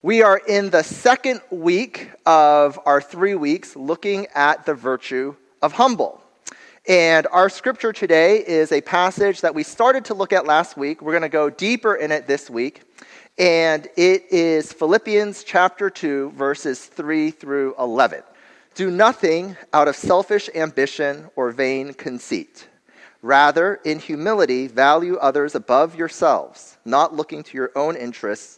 We are in the second week of our three weeks looking at the virtue of humble. And our scripture today is a passage that we started to look at last week. We're going to go deeper in it this week. And it is Philippians chapter 2, verses 3 through 11. Do nothing out of selfish ambition or vain conceit. Rather, in humility, value others above yourselves, not looking to your own interests,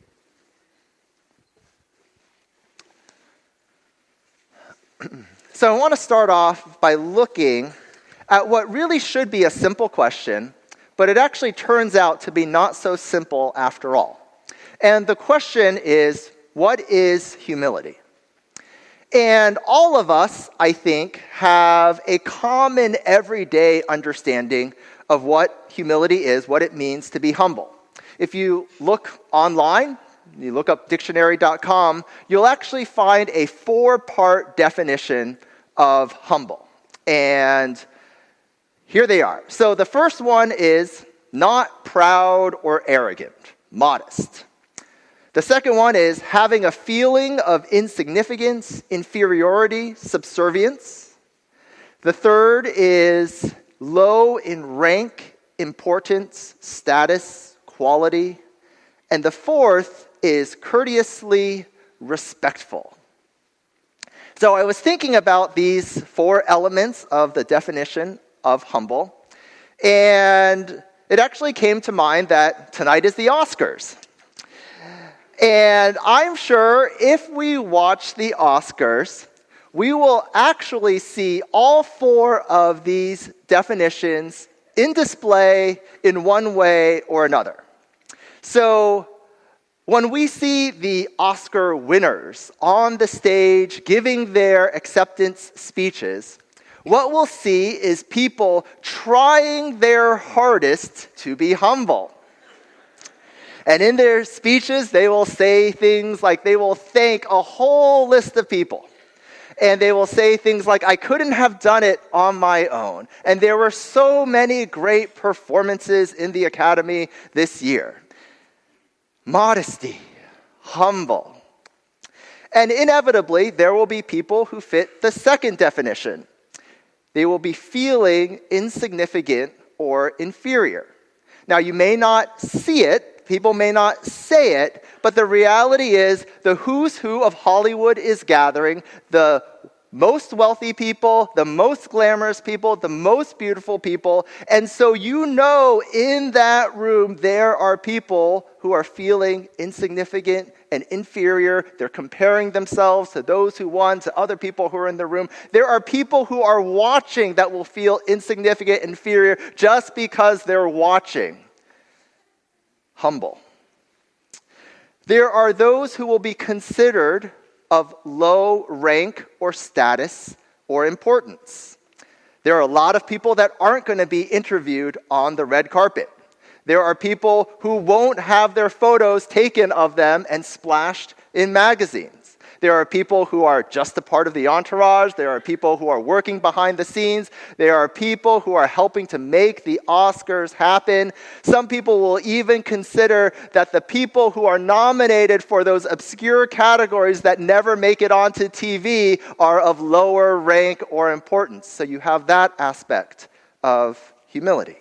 so, I want to start off by looking at what really should be a simple question, but it actually turns out to be not so simple after all. And the question is what is humility? And all of us, I think, have a common everyday understanding of what humility is, what it means to be humble. If you look online, you look up dictionary.com, you'll actually find a four part definition of humble. And here they are. So the first one is not proud or arrogant, modest. The second one is having a feeling of insignificance, inferiority, subservience. The third is low in rank, importance, status, quality. And the fourth is courteously respectful. So I was thinking about these four elements of the definition of humble, and it actually came to mind that tonight is the Oscars. And I'm sure if we watch the Oscars, we will actually see all four of these definitions in display in one way or another. So, when we see the Oscar winners on the stage giving their acceptance speeches, what we'll see is people trying their hardest to be humble. And in their speeches, they will say things like they will thank a whole list of people and they will say things like, I couldn't have done it on my own. And there were so many great performances in the academy this year. Modesty, humble. And inevitably, there will be people who fit the second definition. They will be feeling insignificant or inferior. Now, you may not see it, people may not say it, but the reality is the who's who of Hollywood is gathering. The most wealthy people, the most glamorous people, the most beautiful people. And so you know in that room there are people who are feeling insignificant and inferior. They're comparing themselves to those who won, to other people who are in the room. There are people who are watching that will feel insignificant, inferior, just because they're watching. Humble. There are those who will be considered of low rank or status or importance. There are a lot of people that aren't going to be interviewed on the red carpet. There are people who won't have their photos taken of them and splashed in magazines. There are people who are just a part of the entourage. There are people who are working behind the scenes. There are people who are helping to make the Oscars happen. Some people will even consider that the people who are nominated for those obscure categories that never make it onto TV are of lower rank or importance. So you have that aspect of humility.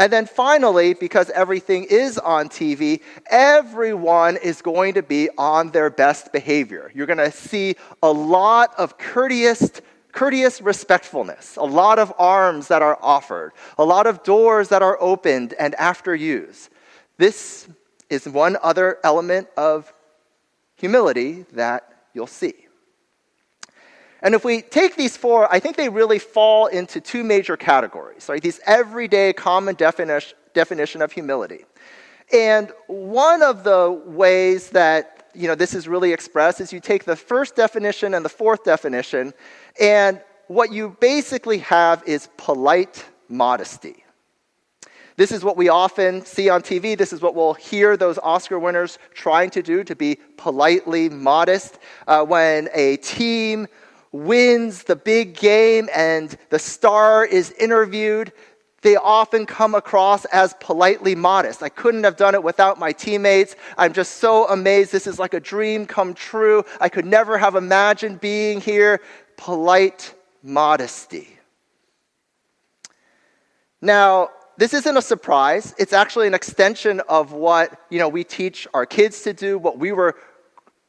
And then finally, because everything is on TV, everyone is going to be on their best behavior. You're going to see a lot of courteous courteous respectfulness, a lot of arms that are offered, a lot of doors that are opened and after use. This is one other element of humility that you'll see. And if we take these four, I think they really fall into two major categories, right? These everyday common definition, definition of humility. And one of the ways that you know this is really expressed is you take the first definition and the fourth definition, and what you basically have is polite modesty. This is what we often see on TV. This is what we'll hear those Oscar winners trying to do to be politely modest. Uh, when a team wins the big game and the star is interviewed, they often come across as politely modest. I couldn't have done it without my teammates. I'm just so amazed. This is like a dream come true. I could never have imagined being here. Polite modesty. Now, this isn't a surprise. It's actually an extension of what, you know, we teach our kids to do, what we were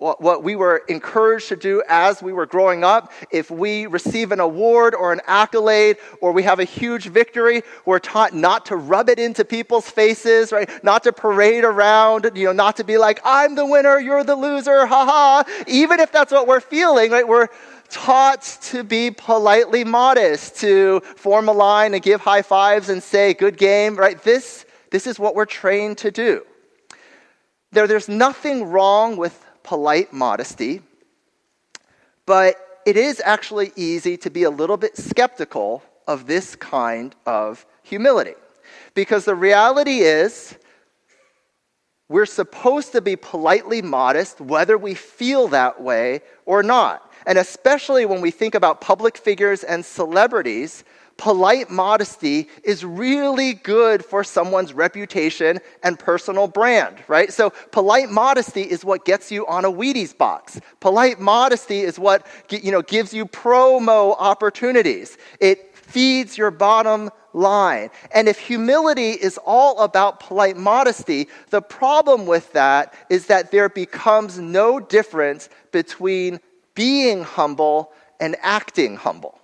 what, we were encouraged to do as we were growing up. If we receive an award or an accolade or we have a huge victory, we're taught not to rub it into people's faces, right? Not to parade around, you know, not to be like, I'm the winner, you're the loser, haha. Even if that's what we're feeling, right? We're taught to be politely modest, to form a line and give high fives and say, good game, right? This, this is what we're trained to do. There, there's nothing wrong with polite modesty, but it is actually easy to be a little bit skeptical of this kind of humility. Because the reality is, we're supposed to be politely modest whether we feel that way or not. And especially when we think about public figures and celebrities, polite modesty is really good for someone's reputation and personal brand, right? So, polite modesty is what gets you on a Wheaties box. Polite modesty is what you know, gives you promo opportunities. It feeds your bottom line. And if humility is all about polite modesty, the problem with that is that there becomes no difference between being humble and acting humble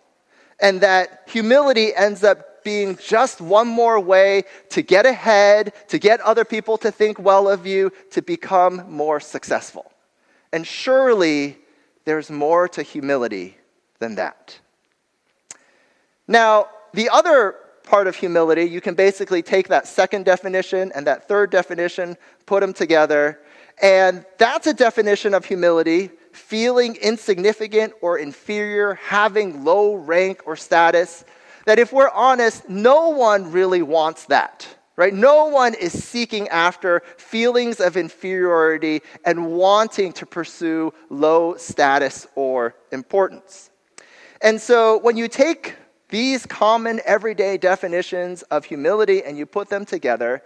and that humility ends up being just one more way to get ahead, to get other people to think well of you, to become more successful. And surely there's more to humility than that. Now, the other part of humility, you can basically take that second definition and that third definition, put them together, and that's a definition of humility feeling insignificant or inferior, having low rank or status, that if we're honest, no one really wants that. Right? No one is seeking after feelings of inferiority and wanting to pursue low status or importance. And so when you take these common everyday definitions of humility and you put them together,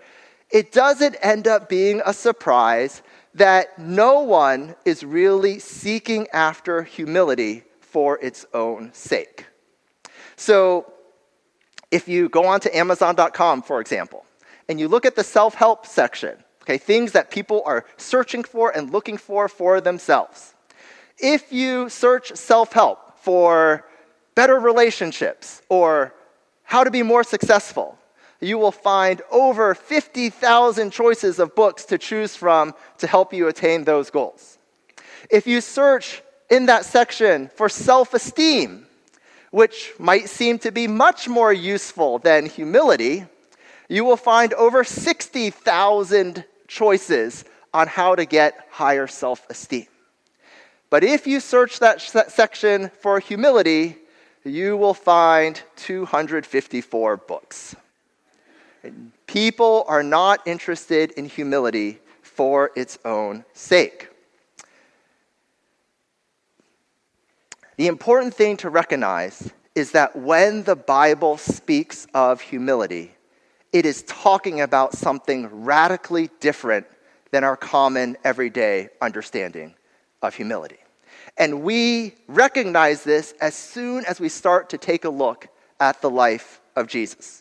it doesn't end up being a surprise that no one is really seeking after humility for its own sake. So, if you go onto Amazon.com, for example, and you look at the self help section, okay, things that people are searching for and looking for for themselves. If you search self help for better relationships or how to be more successful, you will find over 50,000 choices of books to choose from to help you attain those goals. If you search in that section for self esteem, which might seem to be much more useful than humility, you will find over 60,000 choices on how to get higher self esteem. But if you search that section for humility, you will find 254 books. People are not interested in humility for its own sake. The important thing to recognize is that when the Bible speaks of humility, it is talking about something radically different than our common everyday understanding of humility. And we recognize this as soon as we start to take a look at the life of Jesus.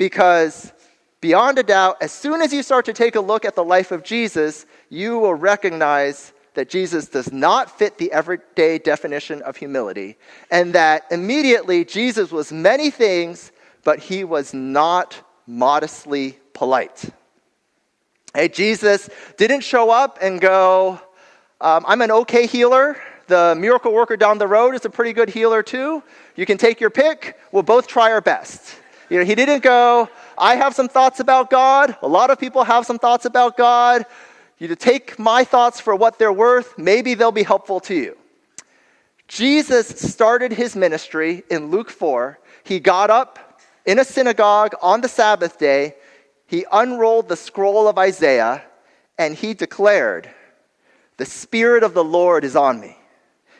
Because beyond a doubt, as soon as you start to take a look at the life of Jesus, you will recognize that Jesus does not fit the everyday definition of humility, and that immediately Jesus was many things, but he was not modestly polite. Hey, Jesus didn't show up and go, um, I'm an okay healer. The miracle worker down the road is a pretty good healer too. You can take your pick. We'll both try our best. You know, he didn't go, I have some thoughts about God. A lot of people have some thoughts about God. You to take my thoughts for what they're worth. Maybe they'll be helpful to you. Jesus started his ministry in Luke 4. He got up in a synagogue on the Sabbath day. He unrolled the scroll of Isaiah and he declared, The Spirit of the Lord is on me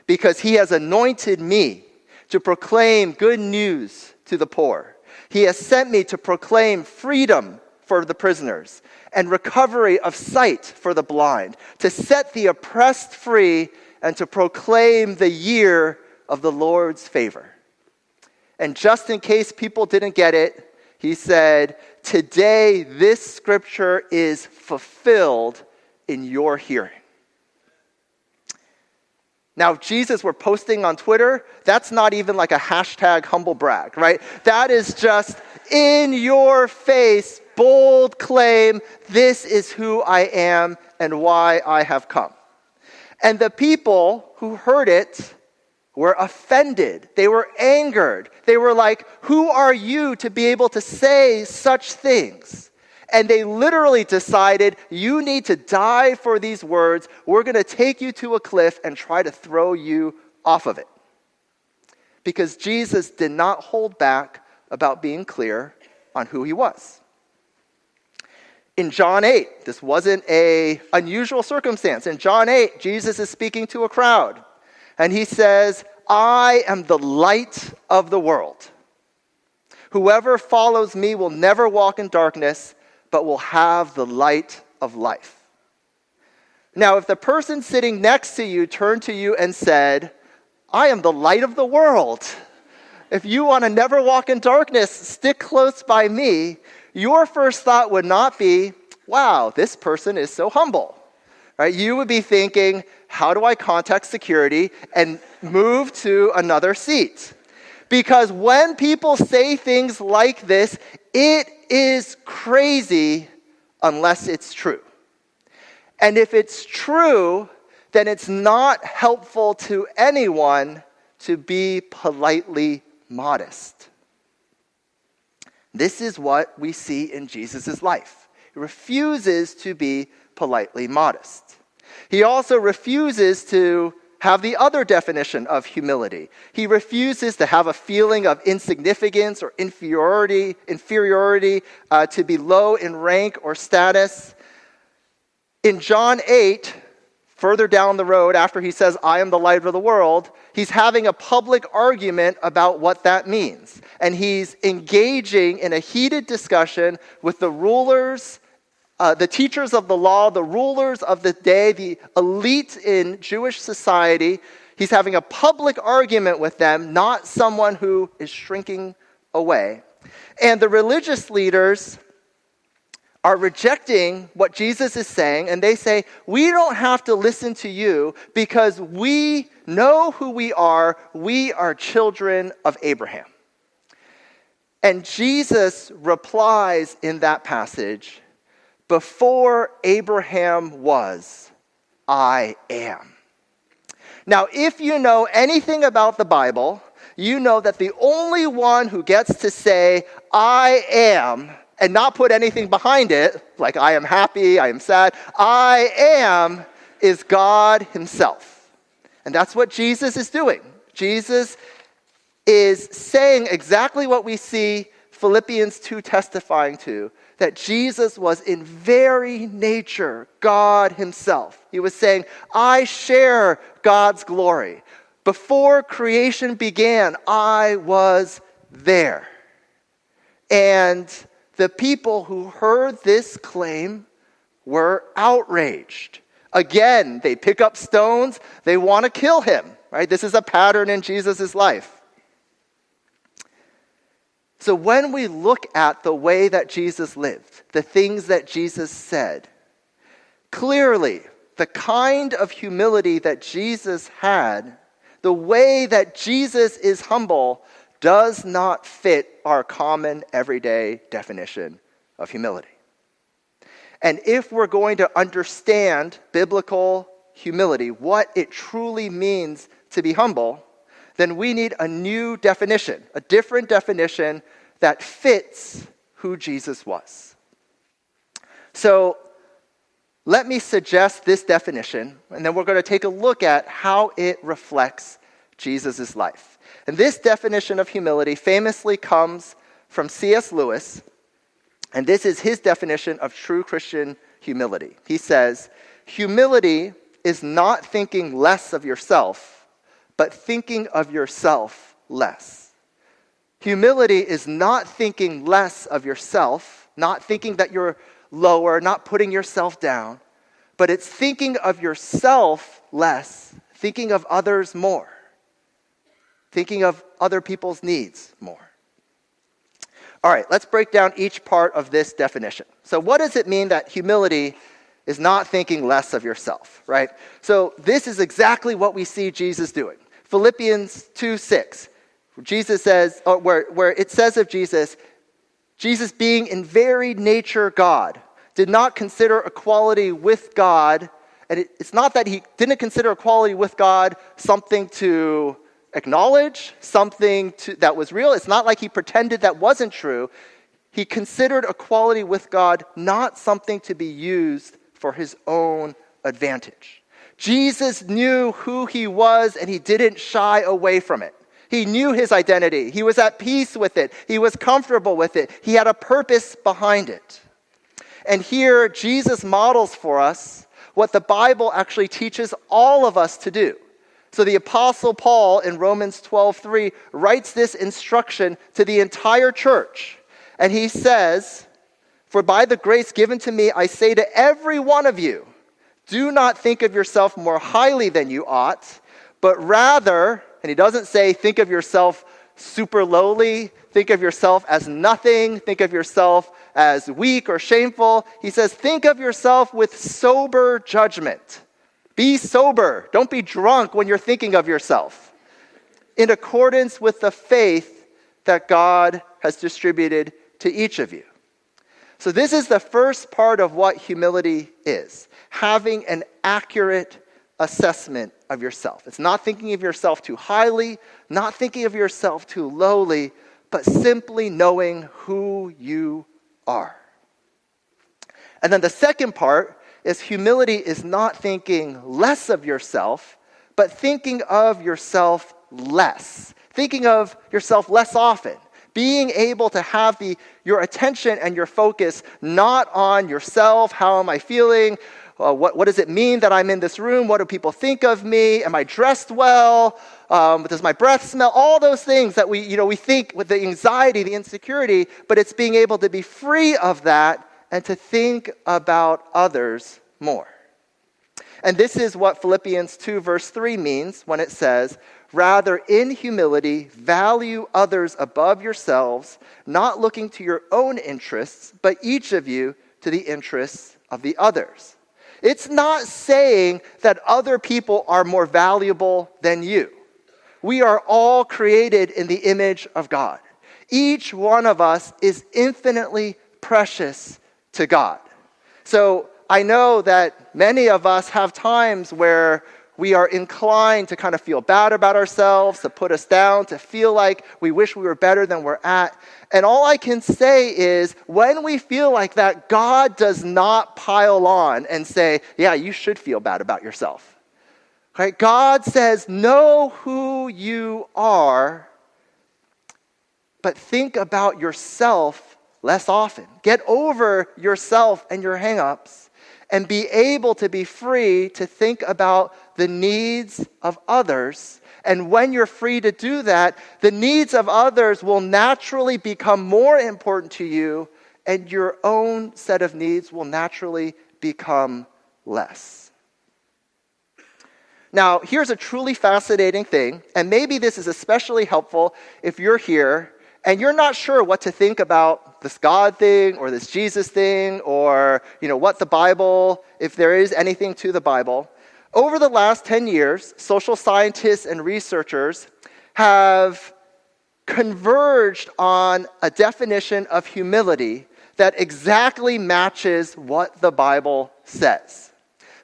because he has anointed me to proclaim good news to the poor. He has sent me to proclaim freedom for the prisoners and recovery of sight for the blind, to set the oppressed free, and to proclaim the year of the Lord's favor. And just in case people didn't get it, he said, Today this scripture is fulfilled in your hearing. Now, if Jesus were posting on Twitter, that's not even like a hashtag humble brag, right? That is just in your face, bold claim this is who I am and why I have come. And the people who heard it were offended. They were angered. They were like, Who are you to be able to say such things? And they literally decided, you need to die for these words. We're going to take you to a cliff and try to throw you off of it. Because Jesus did not hold back about being clear on who he was. In John 8, this wasn't a unusual circumstance. In John 8, Jesus is speaking to a crowd and he says, "I am the light of the world. Whoever follows me will never walk in darkness, but will have the light of life. Now, if the person sitting next to you turned to you and said, I am the light of the world, if you want to never walk in darkness, stick close by me, your first thought would not be, wow, this person is so humble. Right? You would be thinking, how do I contact security and move to another seat? Because when people say things like this, it is crazy unless it's true. And if it's true, then it's not helpful to anyone to be politely modest. This is what we see in Jesus' life. He refuses to be politely modest. He also refuses to have the other definition of humility. He refuses to have a feeling of insignificance or inferiority, inferiority uh, to be low in rank or status. In John 8, further down the road, after he says, I am the light of the world, he's having a public argument about what that means. And he's engaging in a heated discussion with the rulers uh, the teachers of the law, the rulers of the day, the elite in Jewish society. He's having a public argument with them, not someone who is shrinking away. And the religious leaders are rejecting what Jesus is saying, and they say, We don't have to listen to you because we know who we are. We are children of Abraham. And Jesus replies in that passage before Abraham was, I am. Now, if you know anything about the Bible, you know that the only one who gets to say, I am, and not put anything behind it, like I am happy, I am sad, I am, is God Himself. And that's what Jesus is doing. Jesus is saying exactly what we see Philippians 2 testifying to that Jesus was in very nature God Himself. He was saying, I share God's glory. Before creation began, I was there. And the people who heard this claim were outraged. Again, they pick up stones, they want to kill him, right? This is a pattern in Jesus' life. So when we look at the way that Jesus lived, the things that Jesus said, clearly the kind of humility that Jesus had, the way that Jesus is humble, does not fit our common everyday definition of humility. And if we're going to understand biblical humility, what it truly means to be humble, then we need a new definition, a different definition that fits who Jesus was. So let me suggest this definition, and then we're going to take a look at how it reflects Jesus' life. And this definition of humility famously comes from C.S. Lewis, and this is his definition of true Christian humility. He says, Humility is not thinking less of yourself, but thinking of yourself less. Humility is not thinking less of yourself, not thinking that you're lower, not putting yourself down, but it's thinking of yourself less, thinking of others more, thinking of other people's needs more. All right, let's break down each part of this definition. So, what does it mean that humility is not thinking less of yourself, right? So, this is exactly what we see Jesus doing. Philippians 2 6, Jesus says, uh, where, where it says of Jesus, Jesus, being in very nature God, did not consider equality with God, and it, it's not that he didn't consider equality with God something to acknowledge, something to, that was real. It's not like he pretended that wasn't true. He considered equality with God not something to be used for his own advantage. Jesus knew who he was and he didn't shy away from it. He knew his identity. He was at peace with it. He was comfortable with it. He had a purpose behind it. And here, Jesus models for us what the Bible actually teaches all of us to do. So the apostle Paul in Romans 12:3 writes this instruction to the entire church. And he says, "For by the grace given to me I say to every one of you, do not think of yourself more highly than you ought, but rather and he doesn't say, think of yourself super lowly, think of yourself as nothing, think of yourself as weak or shameful. He says, think of yourself with sober judgment. Be sober. Don't be drunk when you're thinking of yourself. In accordance with the faith that God has distributed to each of you. So, this is the first part of what humility is having an accurate assessment of yourself. It's not thinking of yourself too highly, not thinking of yourself too lowly, but simply knowing who you are. And then the second part is humility is not thinking less of yourself, but thinking of yourself less, thinking of yourself less often. Being able to have the, your attention and your focus not on yourself, how am I feeling, uh, what, what does it mean that I'm in this room? What do people think of me? Am I dressed well? Um, does my breath smell? All those things that we, you know, we think with the anxiety, the insecurity, but it's being able to be free of that and to think about others more. And this is what Philippians 2, verse 3 means when it says, Rather, in humility, value others above yourselves, not looking to your own interests, but each of you to the interests of the others. It's not saying that other people are more valuable than you. We are all created in the image of God. Each one of us is infinitely precious to God. So I know that many of us have times where we are inclined to kind of feel bad about ourselves, to put us down, to feel like we wish we were better than we're at. And all I can say is when we feel like that, God does not pile on and say, yeah, you should feel bad about yourself. Right? God says, know who you are, but think about yourself less often. Get over yourself and your hangups and be able to be free to think about the needs of others. And when you're free to do that, the needs of others will naturally become more important to you, and your own set of needs will naturally become less. Now, here's a truly fascinating thing, and maybe this is especially helpful if you're here and you're not sure what to think about this God thing or this Jesus thing or you know what the Bible, if there is anything to the Bible, over the last 10 years, social scientists and researchers have converged on a definition of humility that exactly matches what the Bible says.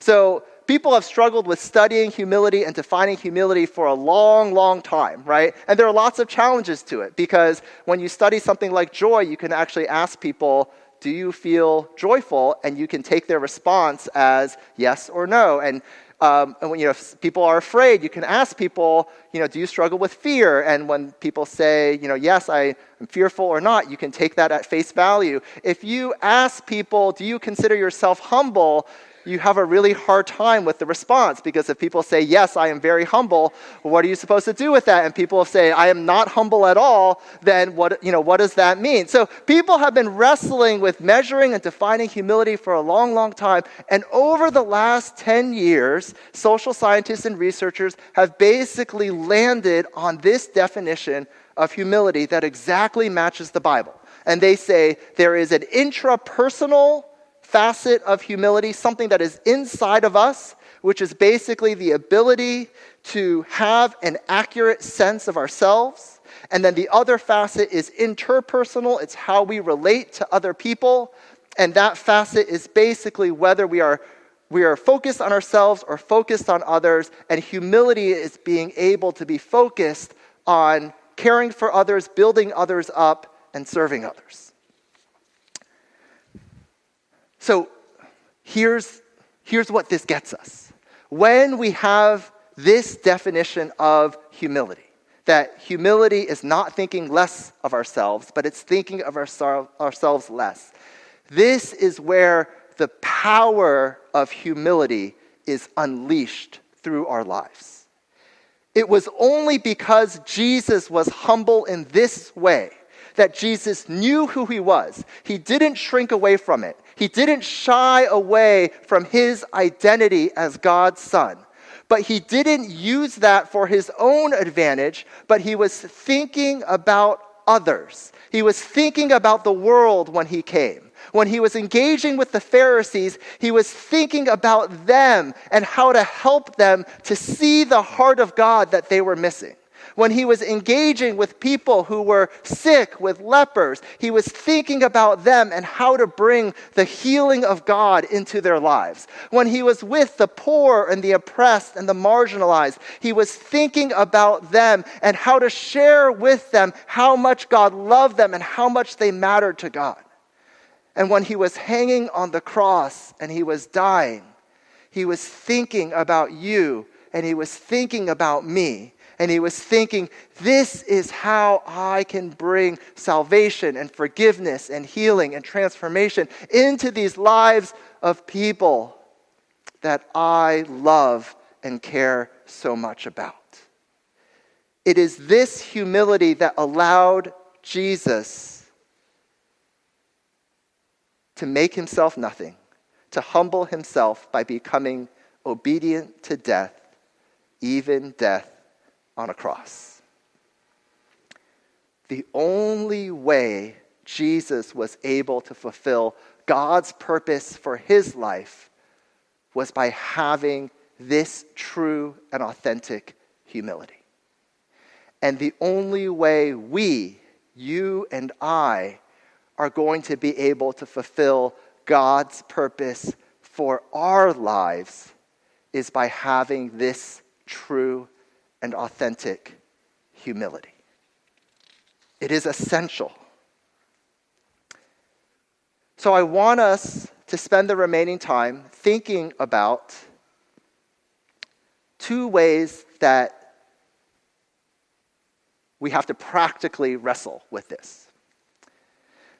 So, people have struggled with studying humility and defining humility for a long, long time, right? And there are lots of challenges to it because when you study something like joy, you can actually ask people, do you feel joyful? And you can take their response as yes or no. And um, and when you know, people are afraid, you can ask people, you know, do you struggle with fear? And when people say, you know, yes, I am fearful or not, you can take that at face value. If you ask people, do you consider yourself humble? You have a really hard time with the response because if people say, Yes, I am very humble, what are you supposed to do with that? And people say, I am not humble at all, then what, you know, what does that mean? So people have been wrestling with measuring and defining humility for a long, long time. And over the last 10 years, social scientists and researchers have basically landed on this definition of humility that exactly matches the Bible. And they say there is an intrapersonal facet of humility, something that is inside of us, which is basically the ability to have an accurate sense of ourselves. And then the other facet is interpersonal, it's how we relate to other people. And that facet is basically whether we are we are focused on ourselves or focused on others, and humility is being able to be focused on caring for others, building others up, and serving others. So here's, here's what this gets us. When we have this definition of humility, that humility is not thinking less of ourselves, but it's thinking of our, ourselves less. This is where the power of humility is unleashed through our lives. It was only because Jesus was humble in this way that Jesus knew who he was. He didn't shrink away from it. He didn't shy away from his identity as God's son. But he didn't use that for his own advantage, but he was thinking about others. He was thinking about the world when he came. When he was engaging with the Pharisees, he was thinking about them and how to help them to see the heart of God that they were missing when he was engaging with people who were sick with lepers, he was thinking about them and how to bring the healing of God into their lives. When he was with the poor and the oppressed and the marginalized, he was thinking about them and how to share with them how much God loved them and how much they mattered to God. And when he was hanging on the cross and he was dying, he was thinking about you and he was thinking about me and he was thinking, this is how I can bring salvation and forgiveness and healing and transformation into these lives of people that I love and care so much about. It is this humility that allowed Jesus to make himself nothing, to humble himself by becoming obedient to death, even death on a cross. The only way Jesus was able to fulfill God's purpose for his life was by having this true and authentic humility. And the only way we, you and I, are going to be able to fulfill God's purpose for our lives is by having this true and authentic humility. It is essential. So I want us to spend the remaining time thinking about two ways that we have to practically wrestle with this.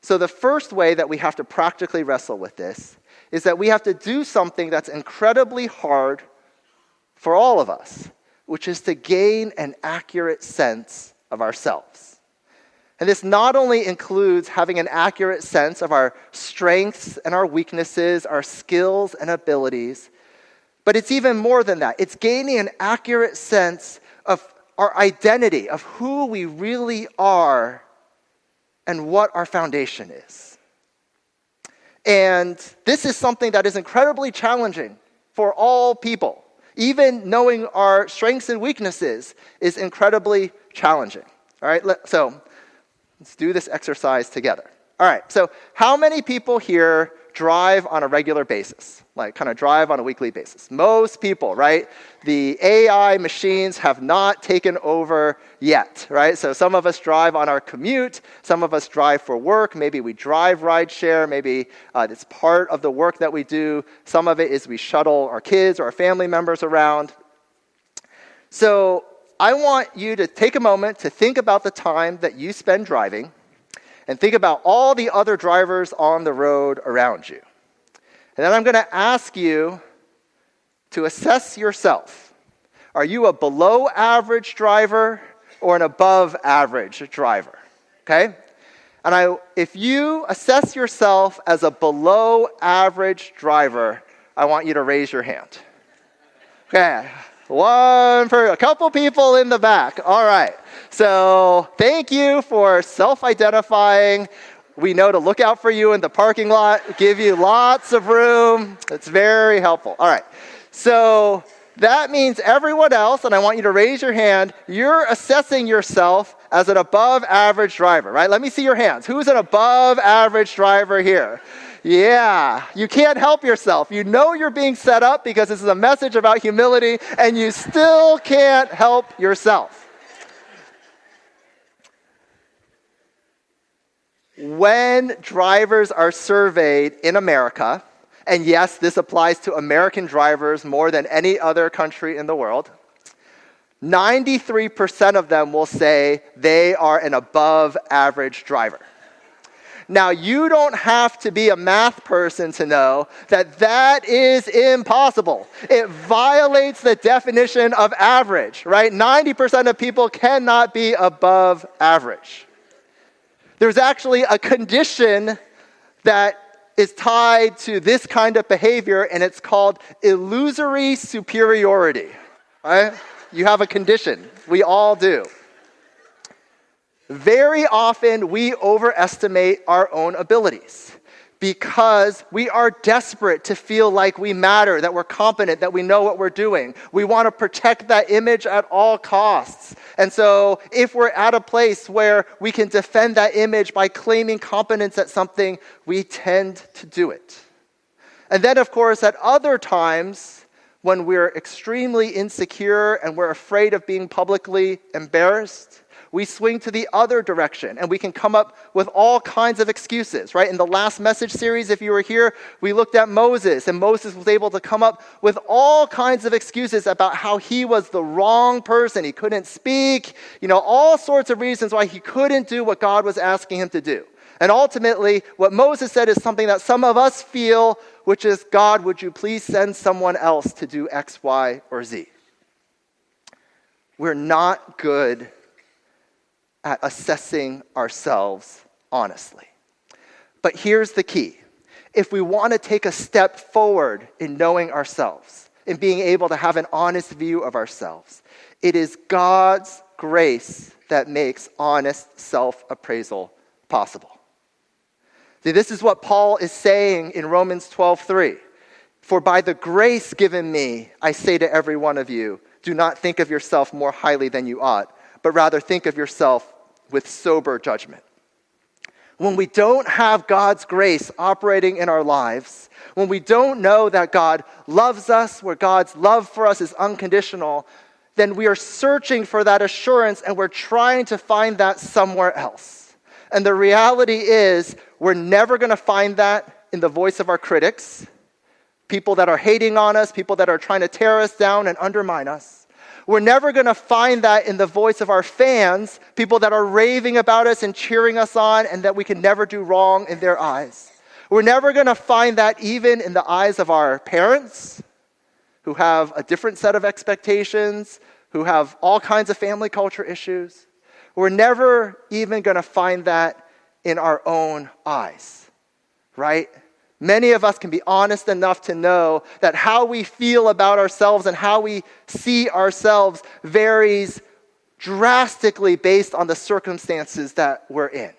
So, the first way that we have to practically wrestle with this is that we have to do something that's incredibly hard for all of us which is to gain an accurate sense of ourselves. And this not only includes having an accurate sense of our strengths and our weaknesses, our skills and abilities, but it's even more than that. It's gaining an accurate sense of our identity, of who we really are and what our foundation is. And this is something that is incredibly challenging for all people. Even knowing our strengths and weaknesses is incredibly challenging. All right, so let's do this exercise together. All right, so how many people here drive on a regular basis? Like, kind of drive on a weekly basis? Most people, right? The AI machines have not taken over yet, right? So, some of us drive on our commute, some of us drive for work, maybe we drive rideshare, maybe uh, it's part of the work that we do. Some of it is we shuttle our kids or our family members around. So, I want you to take a moment to think about the time that you spend driving and think about all the other drivers on the road around you. And then I'm going to ask you to assess yourself. Are you a below average driver or an above average driver? Okay? And I, if you assess yourself as a below average driver, I want you to raise your hand. Okay, one for a couple people in the back. All right. So thank you for self identifying. We know to look out for you in the parking lot, give you lots of room. It's very helpful. All right. So that means everyone else, and I want you to raise your hand, you're assessing yourself as an above average driver, right? Let me see your hands. Who's an above average driver here? Yeah, you can't help yourself. You know you're being set up because this is a message about humility, and you still can't help yourself. When drivers are surveyed in America, and yes, this applies to American drivers more than any other country in the world, 93% of them will say they are an above average driver. Now, you don't have to be a math person to know that that is impossible. It violates the definition of average, right? 90% of people cannot be above average. There's actually a condition that is tied to this kind of behavior, and it's called illusory superiority, right? You have a condition. We all do. Very often, we overestimate our own abilities because we are desperate to feel like we matter, that we're competent, that we know what we're doing. We want to protect that image at all costs. And so, if we're at a place where we can defend that image by claiming competence at something, we tend to do it. And then, of course, at other times, when we're extremely insecure and we're afraid of being publicly embarrassed, we swing to the other direction and we can come up with all kinds of excuses, right? In the last message series, if you were here, we looked at Moses, and Moses was able to come up with all kinds of excuses about how he was the wrong person. He couldn't speak, you know, all sorts of reasons why he couldn't do what God was asking him to do. And ultimately, what Moses said is something that some of us feel, which is God, would you please send someone else to do X, Y, or Z? We're not good at assessing ourselves honestly. But here's the key if we want to take a step forward in knowing ourselves, in being able to have an honest view of ourselves, it is God's grace that makes honest self appraisal possible. See, this is what Paul is saying in Romans 12 3. For by the grace given me, I say to every one of you, do not think of yourself more highly than you ought, but rather think of yourself with sober judgment. When we don't have God's grace operating in our lives, when we don't know that God loves us, where God's love for us is unconditional, then we are searching for that assurance and we're trying to find that somewhere else. And the reality is, we're never going to find that in the voice of our critics, people that are hating on us, people that are trying to tear us down and undermine us. We're never going to find that in the voice of our fans, people that are raving about us and cheering us on, and that we can never do wrong in their eyes. We're never going to find that even in the eyes of our parents, who have a different set of expectations, who have all kinds of family culture issues. We're never even going to find that in our own eyes, right? Many of us can be honest enough to know that how we feel about ourselves and how we see ourselves varies drastically based on the circumstances that we're in.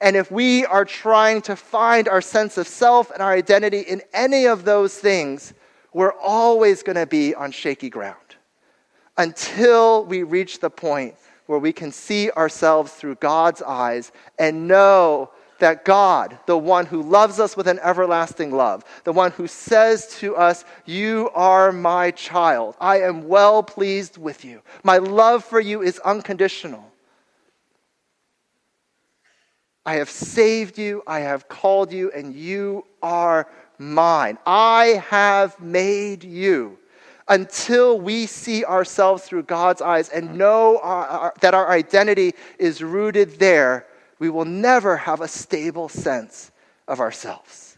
And if we are trying to find our sense of self and our identity in any of those things, we're always going to be on shaky ground until we reach the point where we can see ourselves through God's eyes and know that God, the one who loves us with an everlasting love, the one who says to us, You are my child, I am well pleased with you, my love for you is unconditional. I have saved you, I have called you, and you are mine. I have made you until we see ourselves through God's eyes and know our, our, that our identity is rooted there, we will never have a stable sense of ourselves.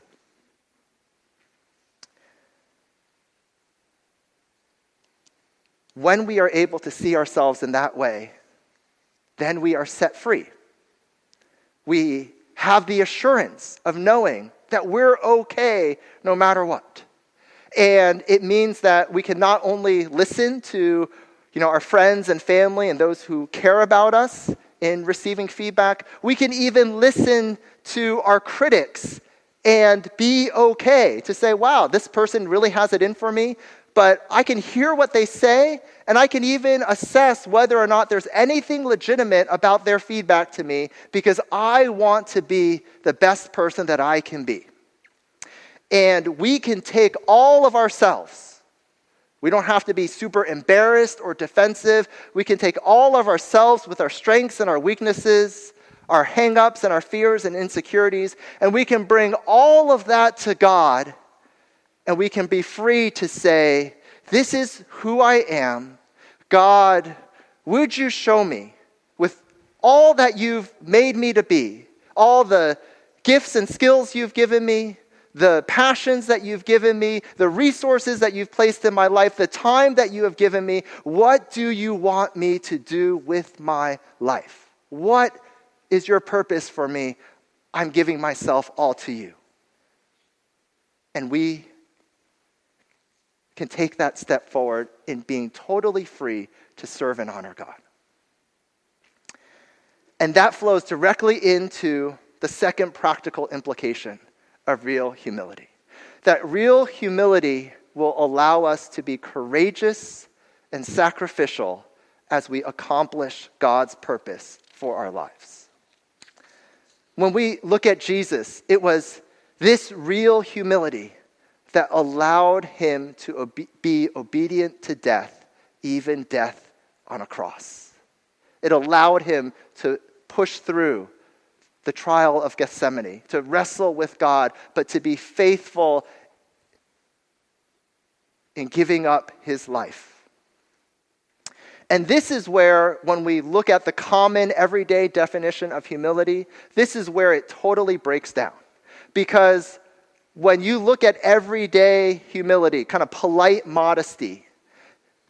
When we are able to see ourselves in that way, then we are set free. We have the assurance of knowing that we're okay no matter what. And it means that we can not only listen to you know, our friends and family and those who care about us in receiving feedback, we can even listen to our critics and be okay to say, wow, this person really has it in for me. But I can hear what they say, and I can even assess whether or not there's anything legitimate about their feedback to me because I want to be the best person that I can be. And we can take all of ourselves. We don't have to be super embarrassed or defensive. We can take all of ourselves with our strengths and our weaknesses, our hangups and our fears and insecurities, and we can bring all of that to God, and we can be free to say, This is who I am. God, would you show me with all that you've made me to be, all the gifts and skills you've given me, the passions that you've given me, the resources that you've placed in my life, the time that you have given me. What do you want me to do with my life? What is your purpose for me? I'm giving myself all to you. And we can take that step forward in being totally free to serve and honor God. And that flows directly into the second practical implication of real humility. That real humility will allow us to be courageous and sacrificial as we accomplish God's purpose for our lives. When we look at Jesus, it was this real humility that allowed him to be obedient to death, even death on a cross. It allowed him to push through the trial of Gethsemane, to wrestle with God, but to be faithful in giving up his life. And this is where, when we look at the common everyday definition of humility, this is where it totally breaks down. Because when you look at everyday humility, kind of polite modesty,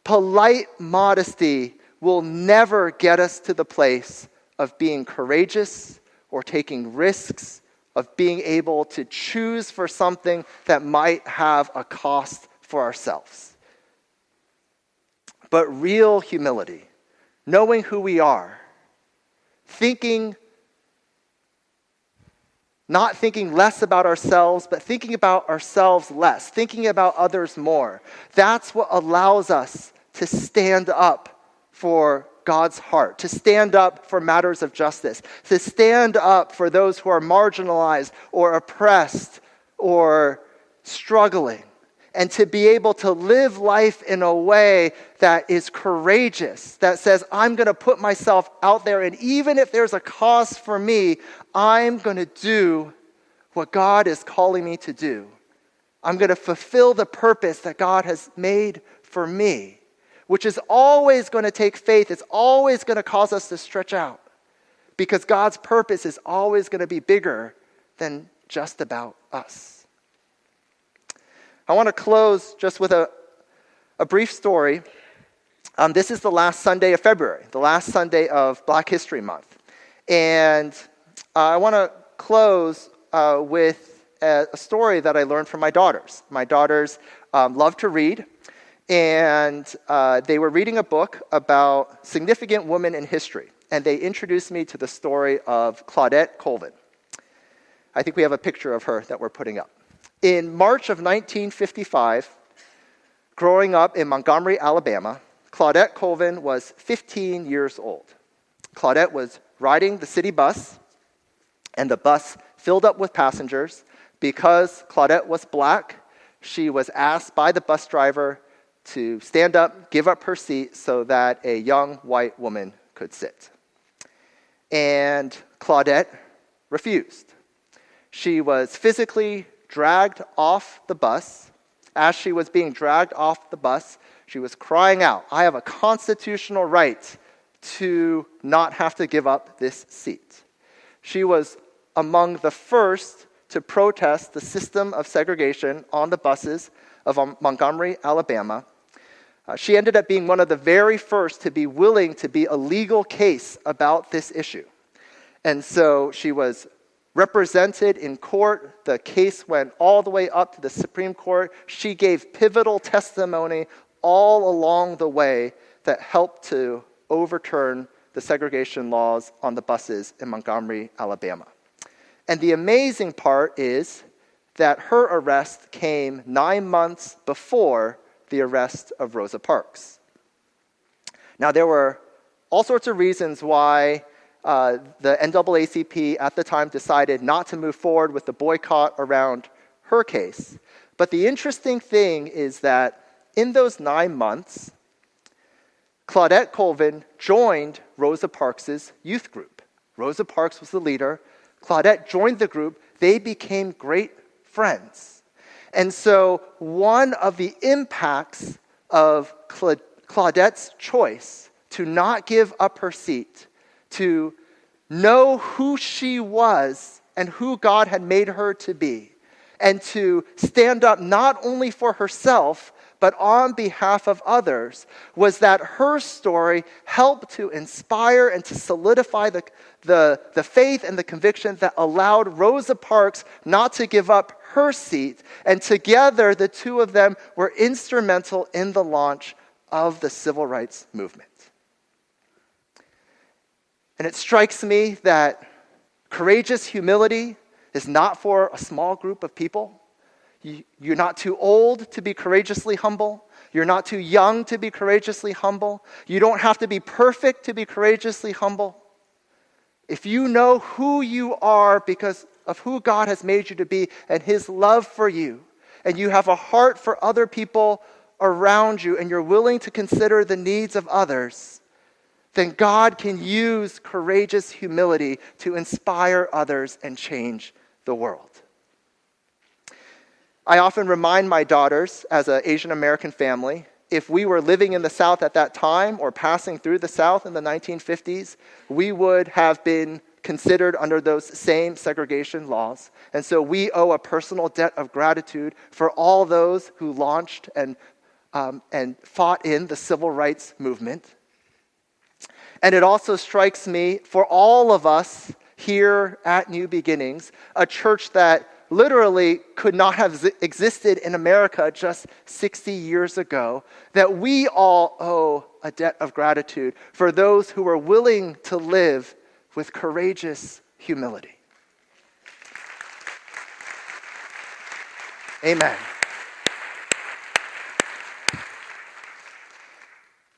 polite modesty will never get us to the place of being courageous or taking risks, of being able to choose for something that might have a cost for ourselves. But real humility, knowing who we are, thinking, not thinking less about ourselves, but thinking about ourselves less, thinking about others more, that's what allows us to stand up for God's heart, to stand up for matters of justice, to stand up for those who are marginalized or oppressed or struggling, and to be able to live life in a way that is courageous, that says, I'm going to put myself out there, and even if there's a cost for me, I'm going to do what God is calling me to do. I'm going to fulfill the purpose that God has made for me which is always going to take faith. It's always going to cause us to stretch out because God's purpose is always going to be bigger than just about us. I want to close just with a, a brief story. Um, this is the last Sunday of February, the last Sunday of Black History Month. And uh, I want to close uh, with a, a, story that I learned from my daughters. My daughters um, love to read, and uh, they were reading a book about significant women in history. And they introduced me to the story of Claudette Colvin. I think we have a picture of her that we're putting up. In March of 1955, growing up in Montgomery, Alabama, Claudette Colvin was 15 years old. Claudette was riding the city bus, and the bus filled up with passengers. Because Claudette was black, she was asked by the bus driver to stand up, give up her seat so that a young white woman could sit. And Claudette refused. She was physically dragged off the bus. As she was being dragged off the bus, she was crying out, I have a constitutional right to not have to give up this seat. She was among the first to protest the system of segregation on the buses of Montgomery, Alabama. Uh, she ended up being one of the very first to be willing to be a legal case about this issue. And so she was represented in court. The case went all the way up to the Supreme Court. She gave pivotal testimony all along the way that helped to overturn the segregation laws on the buses in Montgomery, Alabama. And the amazing part is that her arrest came nine months before the arrest of Rosa Parks. Now, there were all sorts of reasons why uh, the NAACP at the time decided not to move forward with the boycott around her case. But the interesting thing is that in those nine months, Claudette Colvin joined Rosa Parks' youth group. Rosa Parks was the leader. Claudette joined the group. They became great friends. And so, one of the impacts of Claudette's choice to not give up her seat, to know who she was and who God had made her to be, and to stand up not only for herself, but on behalf of others, was that her story helped to inspire and to solidify the, the, the faith and the conviction that allowed Rosa Parks not to give up her seat. And together, the two of them were instrumental in the launch of the civil rights movement. And it strikes me that courageous humility is not for a small group of people. You're not too old to be courageously humble. You're not too young to be courageously humble. You don't have to be perfect to be courageously humble. If you know who you are because of who God has made you to be and His love for you, and you have a heart for other people around you, and you're willing to consider the needs of others, then God can use courageous humility to inspire others and change the world. I often remind my daughters, as an Asian American family, if we were living in the South at that time or passing through the South in the 1950s, we would have been considered under those same segregation laws. And so we owe a personal debt of gratitude for all those who launched and, um, and fought in the civil rights movement. And it also strikes me for all of us here at New Beginnings, a church that literally could not have existed in America just 60 years ago, that we all owe a debt of gratitude for those who were willing to live with courageous humility. Amen.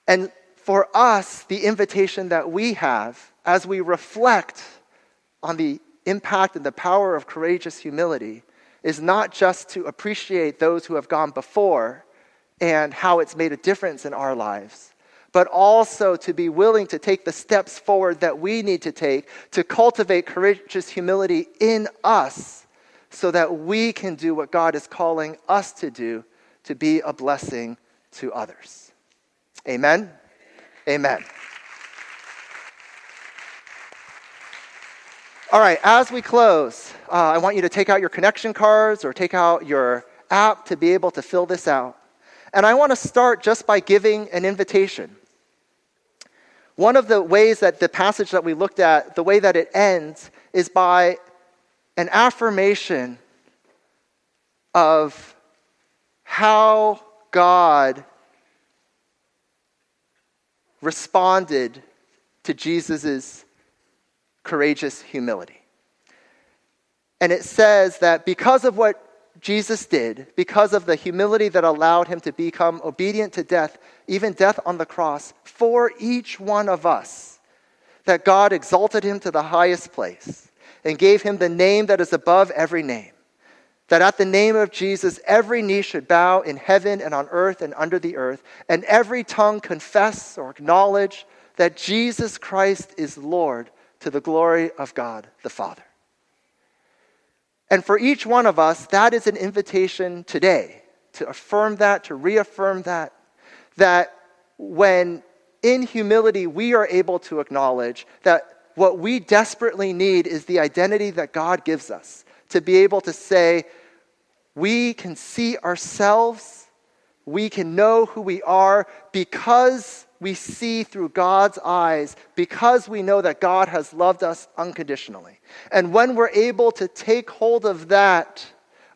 And for us, the invitation that we have as we reflect on the impact and the power of courageous humility is not just to appreciate those who have gone before and how it's made a difference in our lives, but also to be willing to take the steps forward that we need to take to cultivate courageous humility in us so that we can do what God is calling us to do to be a blessing to others. Amen. Amen. All right, as we close, uh, I want you to take out your connection cards or take out your app to be able to fill this out. And I want to start just by giving an invitation. One of the ways that the passage that we looked at, the way that it ends, is by an affirmation of how God responded to Jesus' courageous humility. And it says that because of what Jesus did, because of the humility that allowed him to become obedient to death, even death on the cross, for each one of us, that God exalted him to the highest place and gave him the name that is above every name. That at the name of Jesus, every knee should bow in heaven and on earth and under the earth, and every tongue confess or acknowledge that Jesus Christ is Lord to the glory of God the Father. And for each one of us, that is an invitation today to affirm that, to reaffirm that, that when in humility we are able to acknowledge that what we desperately need is the identity that God gives us, to be able to say, we can see ourselves, we can know who we are because we see through God's eyes because we know that God has loved us unconditionally. And when we're able to take hold of that,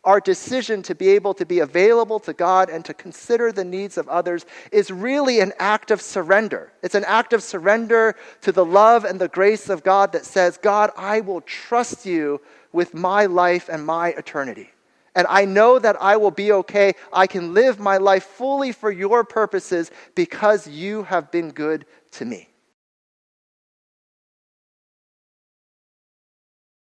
our decision to be able to be available to God and to consider the needs of others is really an act of surrender. It's an act of surrender to the love and the grace of God that says, God, I will trust you with my life and my eternity and I know that I will be okay. I can live my life fully for your purposes because you have been good to me.